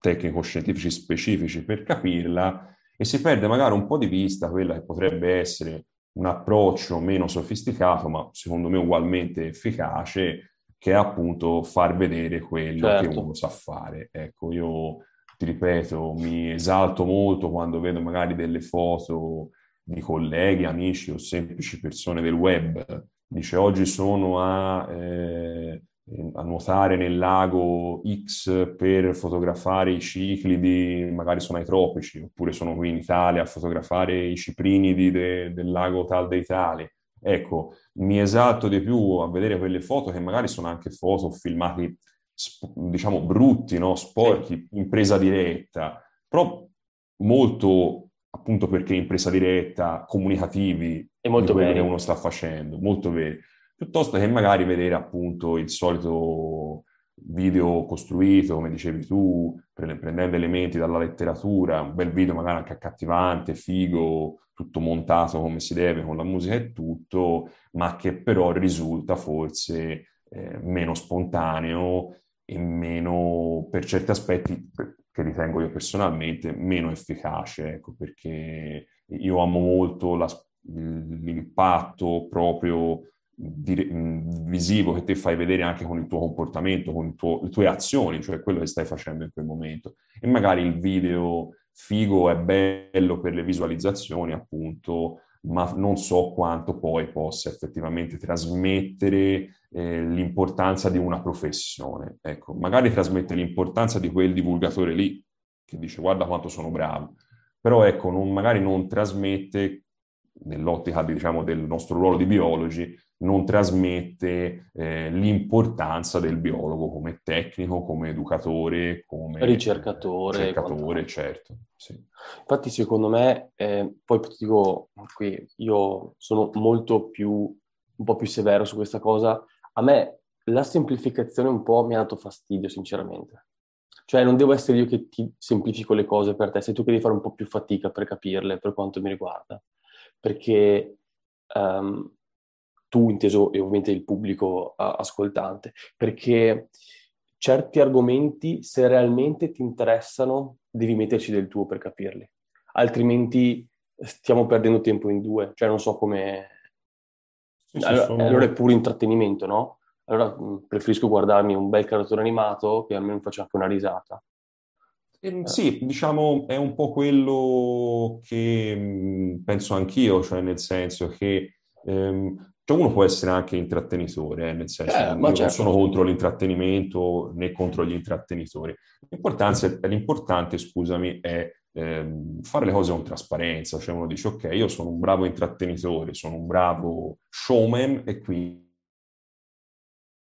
tecnico-scientifici specifici per capirla e si perde magari un po' di vista quella che potrebbe essere un approccio meno sofisticato, ma secondo me ugualmente efficace, che è appunto far vedere quello certo. che uno sa fare. Ecco, io ti ripeto, mi esalto molto quando vedo magari delle foto di colleghi, amici o semplici persone del web. Dice oggi sono a eh, a nuotare nel lago X per fotografare i ciclidi, magari sono ai tropici, oppure sono qui in Italia a fotografare i ciprinidi de, del lago tal dei tali. Ecco, mi esalto di più a vedere quelle foto che magari sono anche foto filmati, diciamo, brutti, no? sporchi, in presa diretta, però molto, appunto perché in presa diretta, comunicativi
e molto
quello
veri.
che uno sta facendo, molto veri piuttosto che magari vedere appunto il solito video costruito, come dicevi tu, prendendo elementi dalla letteratura, un bel video magari anche accattivante, figo, tutto montato come si deve, con la musica e tutto, ma che però risulta forse eh, meno spontaneo e meno, per certi aspetti, che ritengo io personalmente, meno efficace, ecco, perché io amo molto la, l'impatto proprio di, visivo che te fai vedere anche con il tuo comportamento, con tuo, le tue azioni, cioè quello che stai facendo in quel momento. E magari il video figo è bello per le visualizzazioni, appunto, ma non so quanto poi possa effettivamente trasmettere eh, l'importanza di una professione. Ecco, magari trasmette l'importanza di quel divulgatore lì, che dice guarda quanto sono bravo, però ecco, non, magari non trasmette nell'ottica diciamo, del nostro ruolo di biologi, non trasmette eh, l'importanza del biologo come tecnico, come educatore, come
ricercatore.
ricercatore certo. Sì.
Infatti, secondo me, eh, poi ti dico qui, io sono molto più, un po' più severo su questa cosa. A me la semplificazione un po' mi ha dato fastidio, sinceramente. Cioè, non devo essere io che ti semplifico le cose per te, sei tu che devi fare un po' più fatica per capirle, per quanto mi riguarda. Perché um, tu inteso e ovviamente il pubblico uh, ascoltante, perché certi argomenti, se realmente ti interessano, devi metterci del tuo per capirli, altrimenti stiamo perdendo tempo in due, cioè non so come... Sì, allora, sono... allora, è puro intrattenimento, no? Allora mh, preferisco guardarmi un bel cartone animato che almeno faccia anche una risata.
Eh, sì, diciamo è un po' quello che mh, mm, penso anch'io, cioè nel senso che ehm, cioè uno può essere anche intrattenitore, eh, nel senso eh, io certo. non sono contro l'intrattenimento né contro gli intrattenitori. L'importante, l'importante scusami, è ehm, fare le cose con trasparenza. Cioè uno dice, ok, io sono un bravo intrattenitore, sono un bravo showman e quindi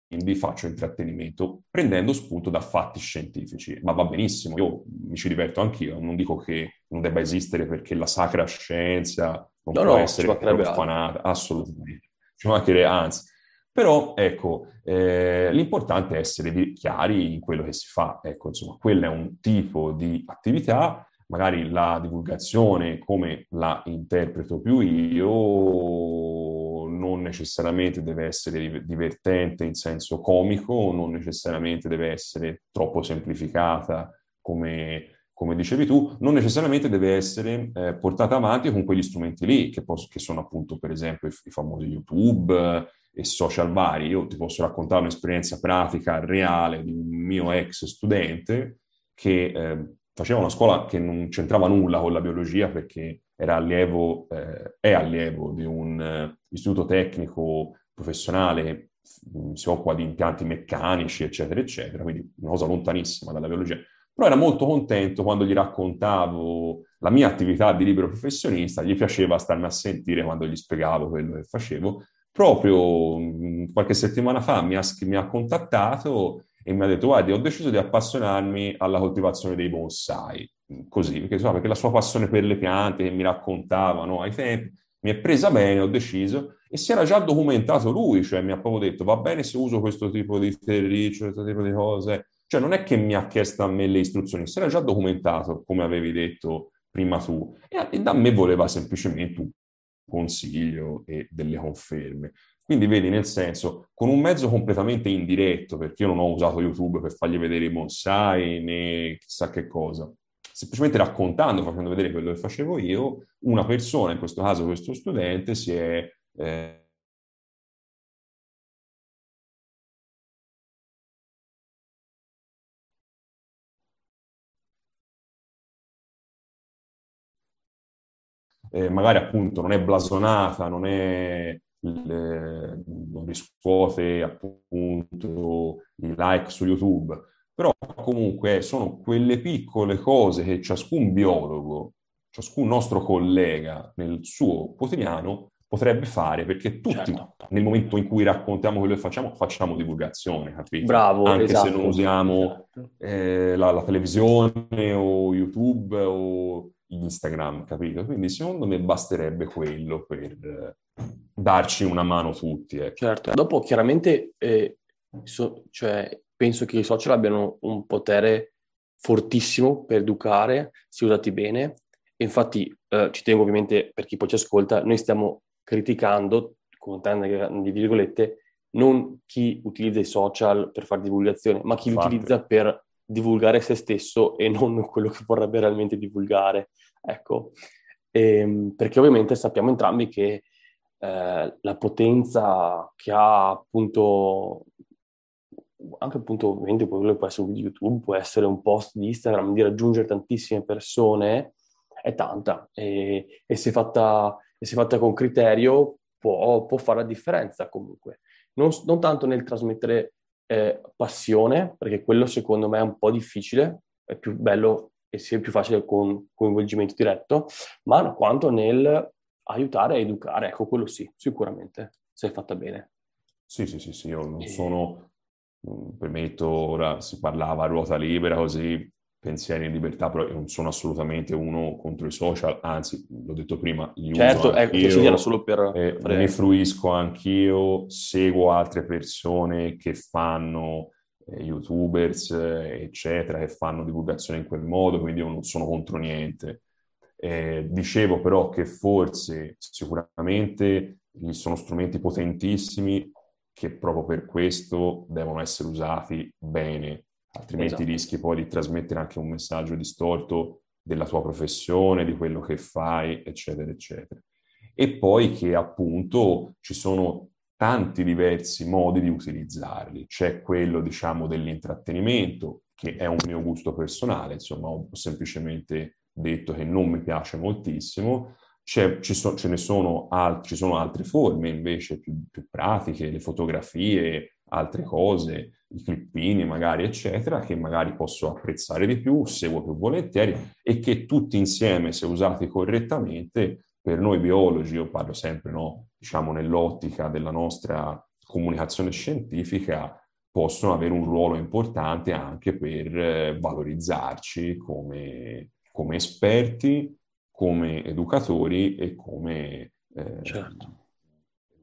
quindi faccio intrattenimento prendendo spunto da fatti scientifici, ma va benissimo, io mi ci diverto anch'io, non dico che non debba esistere perché la sacra scienza non no, può no, essere profanata, assolutamente ci mancherebbe, anzi. Però, ecco, eh, l'importante è essere chiari in quello che si fa. Ecco, insomma, quello è un tipo di attività, magari la divulgazione, come la interpreto più io, non necessariamente deve essere divertente in senso comico, non necessariamente deve essere troppo semplificata come come dicevi tu, non necessariamente deve essere eh, portata avanti con quegli strumenti lì, che, pos- che sono appunto per esempio i, i famosi YouTube eh, e social vari. Io ti posso raccontare un'esperienza pratica reale di un mio ex studente che eh, faceva una scuola che non c'entrava nulla con la biologia perché era allievo, eh, è allievo di un eh, istituto tecnico professionale mm, si occupa di impianti meccanici, eccetera, eccetera, quindi una cosa lontanissima dalla biologia però era molto contento quando gli raccontavo la mia attività di libero professionista, gli piaceva starmi a sentire quando gli spiegavo quello che facevo. Proprio mm, qualche settimana fa mi ha, mi ha contattato e mi ha detto, guardi, ho deciso di appassionarmi alla coltivazione dei bonsai, così, perché, so, perché la sua passione per le piante che mi raccontava no, ai tempi, mi è presa bene, ho deciso, e si era già documentato lui, cioè mi ha proprio detto, va bene se uso questo tipo di terriccio, questo tipo di cose, cioè non è che mi ha chiesto a me le istruzioni, si era già documentato, come avevi detto prima tu, e da me voleva semplicemente un consiglio e delle conferme. Quindi vedi, nel senso, con un mezzo completamente indiretto, perché io non ho usato YouTube per fargli vedere i bonsai né chissà che cosa, semplicemente raccontando, facendo vedere quello che facevo io, una persona, in questo caso questo studente, si è... Eh, eh, magari appunto non è blasonata, non, è, le, non riscuote appunto i like su YouTube, però comunque sono quelle piccole cose che ciascun biologo, ciascun nostro collega nel suo quotidiano potrebbe fare perché tutti certo. nel momento in cui raccontiamo quello che facciamo facciamo divulgazione, capito?
Bravo,
Anche
esatto.
se non usiamo esatto. eh, la, la, televisione o YouTube o Instagram, capito? Quindi secondo me basterebbe quello per darci una mano tutti. Ecco.
Certo, dopo chiaramente eh, so, cioè, penso che i social abbiano un potere fortissimo per educare, se usati bene. E infatti eh, ci tengo ovviamente, per chi poi ci ascolta, noi stiamo criticando, con tante di virgolette, non chi utilizza i social per fare divulgazione, ma chi Infatti. li utilizza per divulgare se stesso e non quello che vorrebbe realmente divulgare. Ecco, ehm, perché ovviamente sappiamo entrambi che eh, la potenza che ha appunto anche appunto ovviamente quello può essere un video YouTube, può essere un post di Instagram, di raggiungere tantissime persone, è tanta e, e se, fatta, se fatta con criterio può, può fare la differenza comunque. Non, non tanto nel trasmettere eh, passione, perché quello secondo me è un po' difficile, è più bello e sia più facile con coinvolgimento diretto, ma quanto nel aiutare a educare, ecco quello sì, sicuramente, se è fatta bene.
Sì, sì, sì, sì, io non e... sono, premetto, ora si parlava a ruota libera così, pensieri in libertà, però io non sono assolutamente uno contro i social, anzi, l'ho detto prima, li
certo, uso ecco,
sì,
era solo per...
Eh, ne fruisco anch'io, seguo altre persone che fanno eh, youtubers, eh, eccetera, che fanno divulgazione in quel modo, quindi io non sono contro niente. Eh, dicevo però che forse sicuramente sono strumenti potentissimi che proprio per questo devono essere usati bene altrimenti esatto. rischi poi di trasmettere anche un messaggio distorto della tua professione, di quello che fai, eccetera, eccetera. E poi che appunto ci sono tanti diversi modi di utilizzarli. C'è quello, diciamo, dell'intrattenimento, che è un mio gusto personale, insomma, ho semplicemente detto che non mi piace moltissimo. Ci, so, ce ne sono, al, ci sono altre forme invece più, più pratiche, le fotografie, altre cose, i clippini magari, eccetera, che magari posso apprezzare di più, seguo più volentieri e che tutti insieme, se usati correttamente, per noi biologi, io parlo sempre, no, diciamo, nell'ottica della nostra comunicazione scientifica, possono avere un ruolo importante anche per eh, valorizzarci come, come, esperti, come educatori e come eh, certo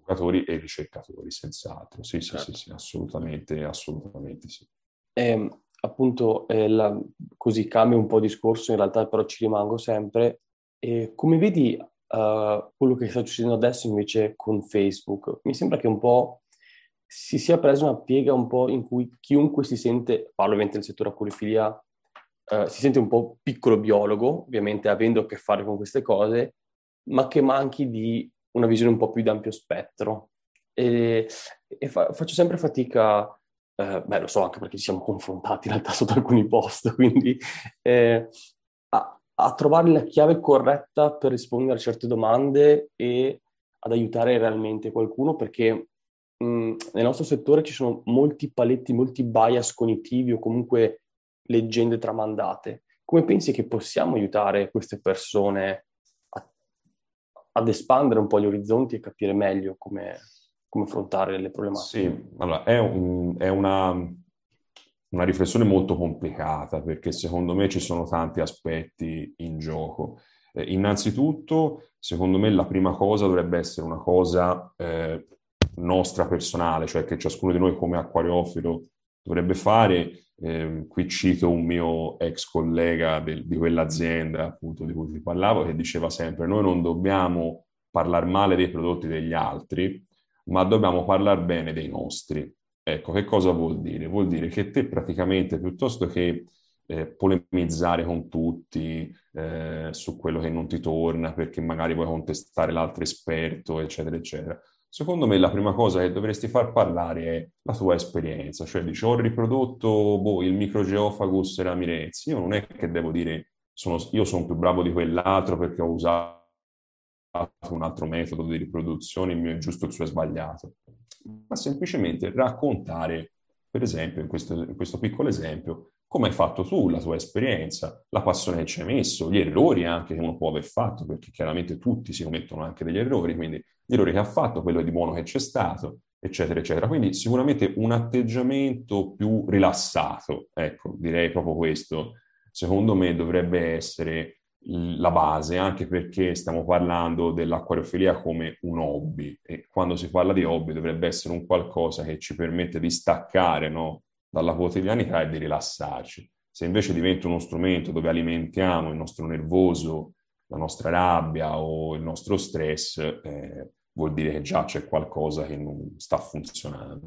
educatori e ricercatori, senz'altro. Sì, sì, certo. sì, sì, assolutamente, assolutamente sì.
E, ehm, appunto, eh, la, così cambia un po' discorso, in realtà però ci rimango sempre. E come vedi uh, quello che sta succedendo adesso invece con Facebook? Mi sembra che un po' si sia presa una piega un po' in cui chiunque si sente, parlo ovviamente del settore aculifilia, uh, si sente un po' piccolo biologo, ovviamente avendo a che fare con queste cose, ma che manchi di una visione un po' più di ampio spettro. E, e fa, faccio sempre fatica, eh, beh lo so anche perché ci siamo confrontati in realtà sotto alcuni post, quindi eh, a, a trovare la chiave corretta per rispondere a certe domande e ad aiutare realmente qualcuno perché mh, nel nostro settore ci sono molti paletti, molti bias cognitivi o comunque leggende tramandate come pensi che possiamo aiutare queste persone a, ad espandere un po' gli orizzonti e capire meglio come, come affrontare le problematiche?
Sì, allora è, un, è una, una riflessione molto complicata perché secondo me ci sono tanti aspetti in gioco. Eh, innanzitutto, secondo me la prima cosa dovrebbe essere una cosa eh, nostra personale, cioè che ciascuno di noi come acquariofilo dovrebbe fare. Eh, qui cito un mio ex collega del, di quell'azienda appunto di cui ti parlavo che diceva sempre noi non dobbiamo parlare male dei prodotti degli altri, ma dobbiamo parlare bene dei nostri. Ecco, che cosa vuol dire? Vuol dire che te praticamente piuttosto che eh, polemizzare con tutti eh, su quello che non ti torna perché magari vuoi contestare l'altro esperto, eccetera, eccetera. Secondo me la prima cosa che dovresti far parlare è la tua esperienza, cioè dici ho riprodotto boh, il microgeophagus ramirez, io non è che devo dire sono, io sono più bravo di quell'altro perché ho usato un altro metodo di riproduzione, il mio è giusto, il suo è sbagliato, ma semplicemente raccontare, per esempio, in questo, in questo piccolo esempio, come hai fatto tu, la tua esperienza, la passione che ci hai messo, gli errori anche che uno può aver fatto, perché chiaramente tutti si commettono anche degli errori, quindi gli errori che ha fatto, quello di buono che c'è stato, eccetera, eccetera. Quindi sicuramente un atteggiamento più rilassato, ecco, direi proprio questo, secondo me dovrebbe essere la base, anche perché stiamo parlando dell'acquariofilia come un hobby e quando si parla di hobby dovrebbe essere un qualcosa che ci permette di staccare no, dalla quotidianità e di rilassarci. Se invece diventa uno strumento dove alimentiamo il nostro nervoso, la nostra rabbia o il nostro stress, eh, vuol dire che già c'è qualcosa che non sta funzionando.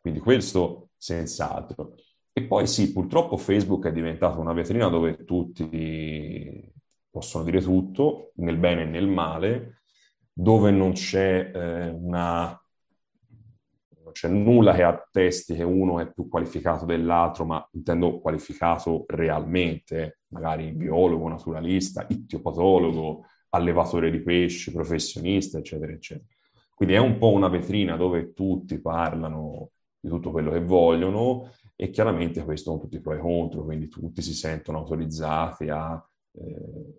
Quindi questo senz'altro. E poi sì, purtroppo Facebook è diventato una vetrina dove tutti possono dire tutto, nel bene e nel male, dove non c'è eh, una c'è nulla che attesti che uno è più qualificato dell'altro, ma intendo qualificato realmente, magari biologo, naturalista, ittiopatologo, allevatore di pesci, professionista, eccetera, eccetera. Quindi è un po' una vetrina dove tutti parlano di tutto quello che vogliono e chiaramente questo con tutti i pro e contro, quindi tutti si sentono autorizzati a eh,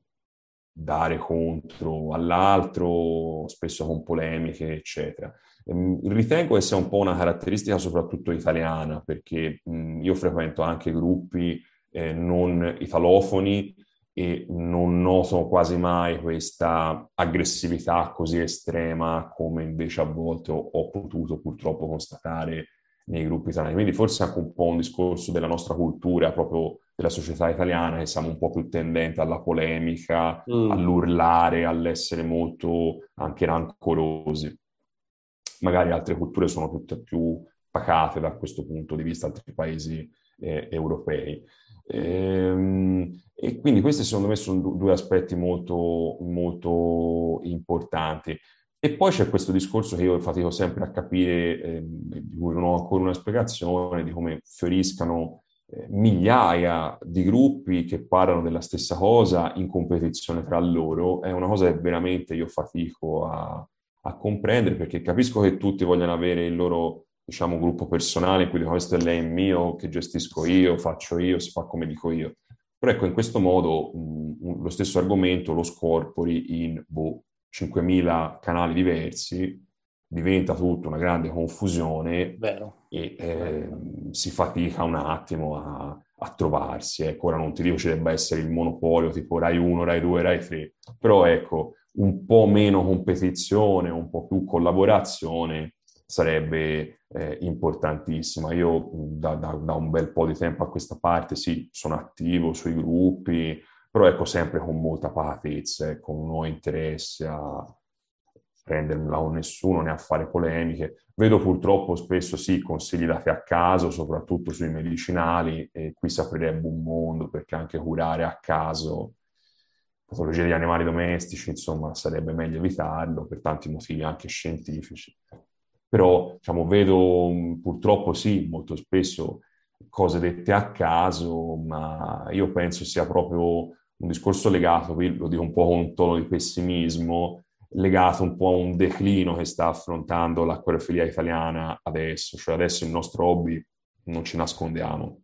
dare contro all'altro, spesso con polemiche, eccetera. Ehm, ritengo che sia un po' una caratteristica soprattutto italiana, perché mh, io frequento anche gruppi eh, non italofoni e non noto quasi mai questa aggressività così estrema come invece a volte ho, ho potuto purtroppo constatare nei gruppi italiani. Quindi forse anche un po' un discorso della nostra cultura, proprio della società italiana, che siamo un po' più tendenti alla polemica, mm. all'urlare, all'essere molto anche rancorosi. Magari altre culture sono tutte più pacate da questo punto di vista, altri paesi eh, europei. Ehm, e quindi questi secondo me sono due aspetti molto, molto importanti. E poi c'è questo discorso che io fatico sempre a capire, eh, di cui non ho ancora una spiegazione, di come fioriscano eh, migliaia di gruppi che parlano della stessa cosa in competizione tra loro. È una cosa che veramente io fatico a, a comprendere perché capisco che tutti vogliono avere il loro diciamo, gruppo personale in cui dicono questo è lei mio, che gestisco io, faccio io, si fa come dico io. Però ecco, in questo modo mh, lo stesso argomento lo scorpori in boh, 5.000 canali diversi, diventa tutta una grande confusione Vero. e eh, si fatica un attimo a, a trovarsi. Ecco, ora non ti dico ci debba essere il monopolio tipo Rai 1, Rai 2, Rai 3, però ecco, un po' meno competizione, un po' più collaborazione sarebbe eh, importantissima. Io da, da, da, un bel po' di tempo a questa parte sì, sono attivo sui gruppi, però ecco sempre con molta patezza, ecco, non ho interesse a prendermela con nessuno né a fare polemiche. Vedo purtroppo spesso sì consigli dati a caso, soprattutto sui medicinali, e qui si aprirebbe un mondo perché anche curare a caso patologie degli animali domestici, insomma, sarebbe meglio evitarlo per tanti motivi anche scientifici. Però, diciamo, vedo purtroppo sì, molto spesso cose dette a caso, ma io penso sia proprio un discorso legato, qui lo dico un po' con un tono di pessimismo, legato un po' a un declino che sta affrontando l'acquariofilia italiana adesso, cioè adesso il nostro hobby, non ci nascondiamo,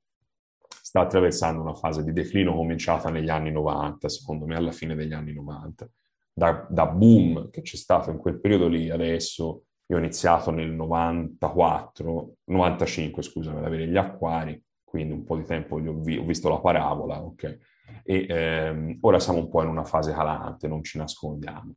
sta attraversando una fase di declino cominciata negli anni 90, secondo me alla fine degli anni 90. Da, da boom che c'è stato in quel periodo lì, adesso io ho iniziato nel 94, 95 scusami, ad avere gli acquari, quindi un po' di tempo ho, vi- ho visto la parabola, ok? E ehm, ora siamo un po' in una fase calante, non ci nascondiamo.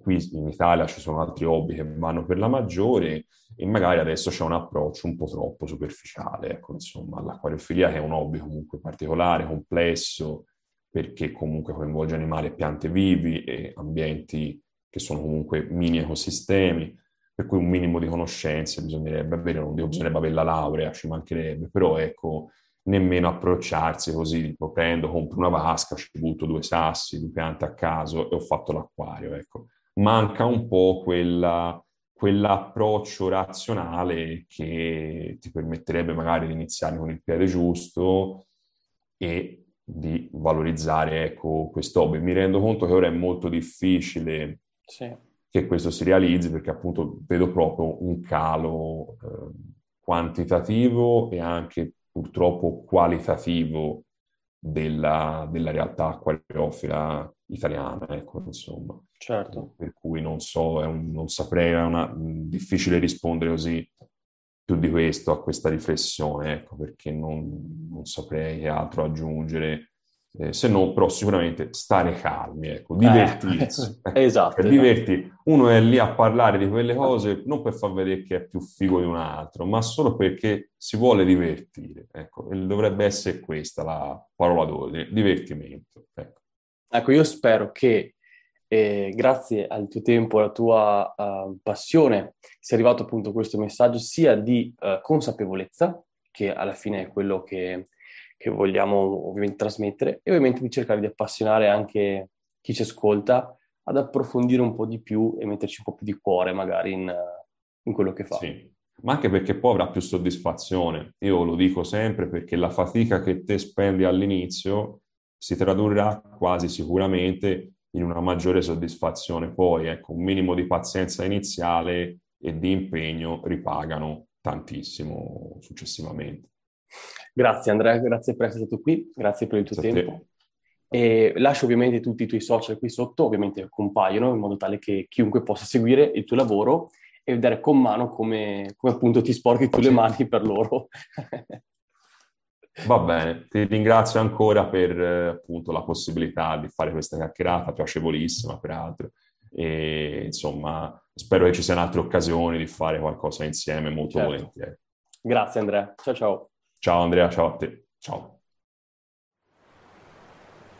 Qui in Italia ci sono altri hobby che vanno per la maggiore e magari adesso c'è un approccio un po' troppo superficiale, ecco, insomma, l'acquariofilia che è un hobby comunque particolare, complesso, perché comunque coinvolge animali e piante vivi e ambienti che sono comunque mini ecosistemi, per cui un minimo di conoscenze bisognerebbe avere, non dico bisognerebbe avere la laurea, ci mancherebbe, però ecco, nemmeno approcciarsi così, tipo prendo, compro una vasca, ci butto due sassi, due piante a caso e ho fatto l'acquario, ecco. Manca un po' quella, quell'approccio razionale che ti permetterebbe magari di iniziare con il piede giusto e di valorizzare ecco, questo hobby. Mi rendo conto che ora è molto difficile sì. che questo si realizzi perché appunto vedo proprio un calo eh, quantitativo e anche purtroppo qualitativo della, della realtà acquariofila italiana, ecco, insomma.
Certo.
Per cui non so, un, non saprei, è una, difficile rispondere così più di questo a questa riflessione, ecco, perché non, non saprei che altro aggiungere eh, se no però sicuramente stare calmi, ecco, divertirsi.
Eh, esatto,
esatto. Diverti. Uno è lì a parlare di quelle cose non per far vedere che è più figo di un altro, ma solo perché si vuole divertire. Ecco, dovrebbe essere questa la parola d'ordine, divertimento. Ecco,
ecco io spero che eh, grazie al tuo tempo, alla tua uh, passione, sia arrivato appunto questo messaggio sia di uh, consapevolezza, che alla fine è quello che che vogliamo ovviamente trasmettere e ovviamente di cercare di appassionare anche chi ci ascolta ad approfondire un po' di più e metterci un po' più di cuore magari in, in quello che fa.
Sì, ma anche perché poi avrà più soddisfazione. Io lo dico sempre perché la fatica che te spendi all'inizio si tradurrà quasi sicuramente in una maggiore soddisfazione poi. Ecco, un minimo di pazienza iniziale e di impegno ripagano tantissimo successivamente.
Grazie Andrea, grazie per essere stato qui, grazie per il tuo grazie tempo. E lascio ovviamente tutti i tuoi social qui sotto, ovviamente compaiono in modo tale che chiunque possa seguire il tuo lavoro e vedere con mano come, come appunto ti sporchi tu le mani per loro.
Va bene, ti ringrazio ancora per appunto la possibilità di fare questa chiacchierata, piacevolissima peraltro. E insomma, spero che ci siano altre occasioni di fare qualcosa insieme molto certo. volentieri.
Grazie Andrea, ciao ciao.
Ciao Andrea, ciao a te. Ciao.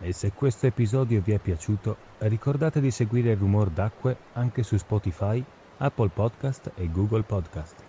E se questo episodio vi è piaciuto, ricordate di seguire rumor d'acque anche su Spotify, Apple Podcast e Google Podcast.